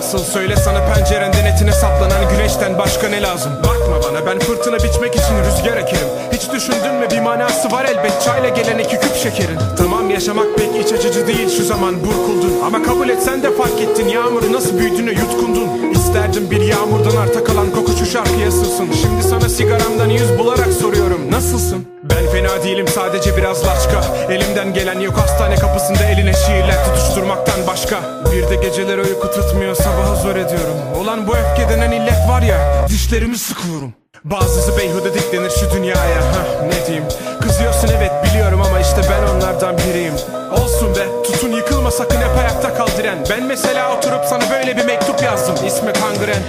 nasıl Söyle sana pencerenden etine saplanan güneşten başka ne lazım? Bakma bana ben fırtına biçmek için rüzgar ekerim. Hiç düşündün mü bir manası var elbet. Çayla gelen iki küp şekerin. Tamam yaşamak pek iç açıcı değil şu zaman. Burkuldun. Ama kabul et sen de fark ettin. Yağmuru nasıl büyüdüğüne yutkundun. İsterdim bir yağmurdan arta kalan koku şu şarkıya sığsın Şimdi sana sigaramdan yüz bularak soruyorum. Nasılsın? Ben fena değilim sadece biraz laçka Elimden gelen yok hastane kapısında eline şiirler tutuşturmaktan başka. Bir de geceler uyku tutmuyor sabaha zor ediyorum. Olan bu öfke denen illet var ya dişlerimi sıkıyorum. Bazısı beyhude diklenir şu dünyaya Hah ne diyeyim? Kızıyorsun evet biliyorum ama işte ben onlardan biriyim. Olsun be tutun yıkılma sakın hep ayakta kal diren. Ben mesela oturup sana böyle bir mektup yazdım. İsmi Kangren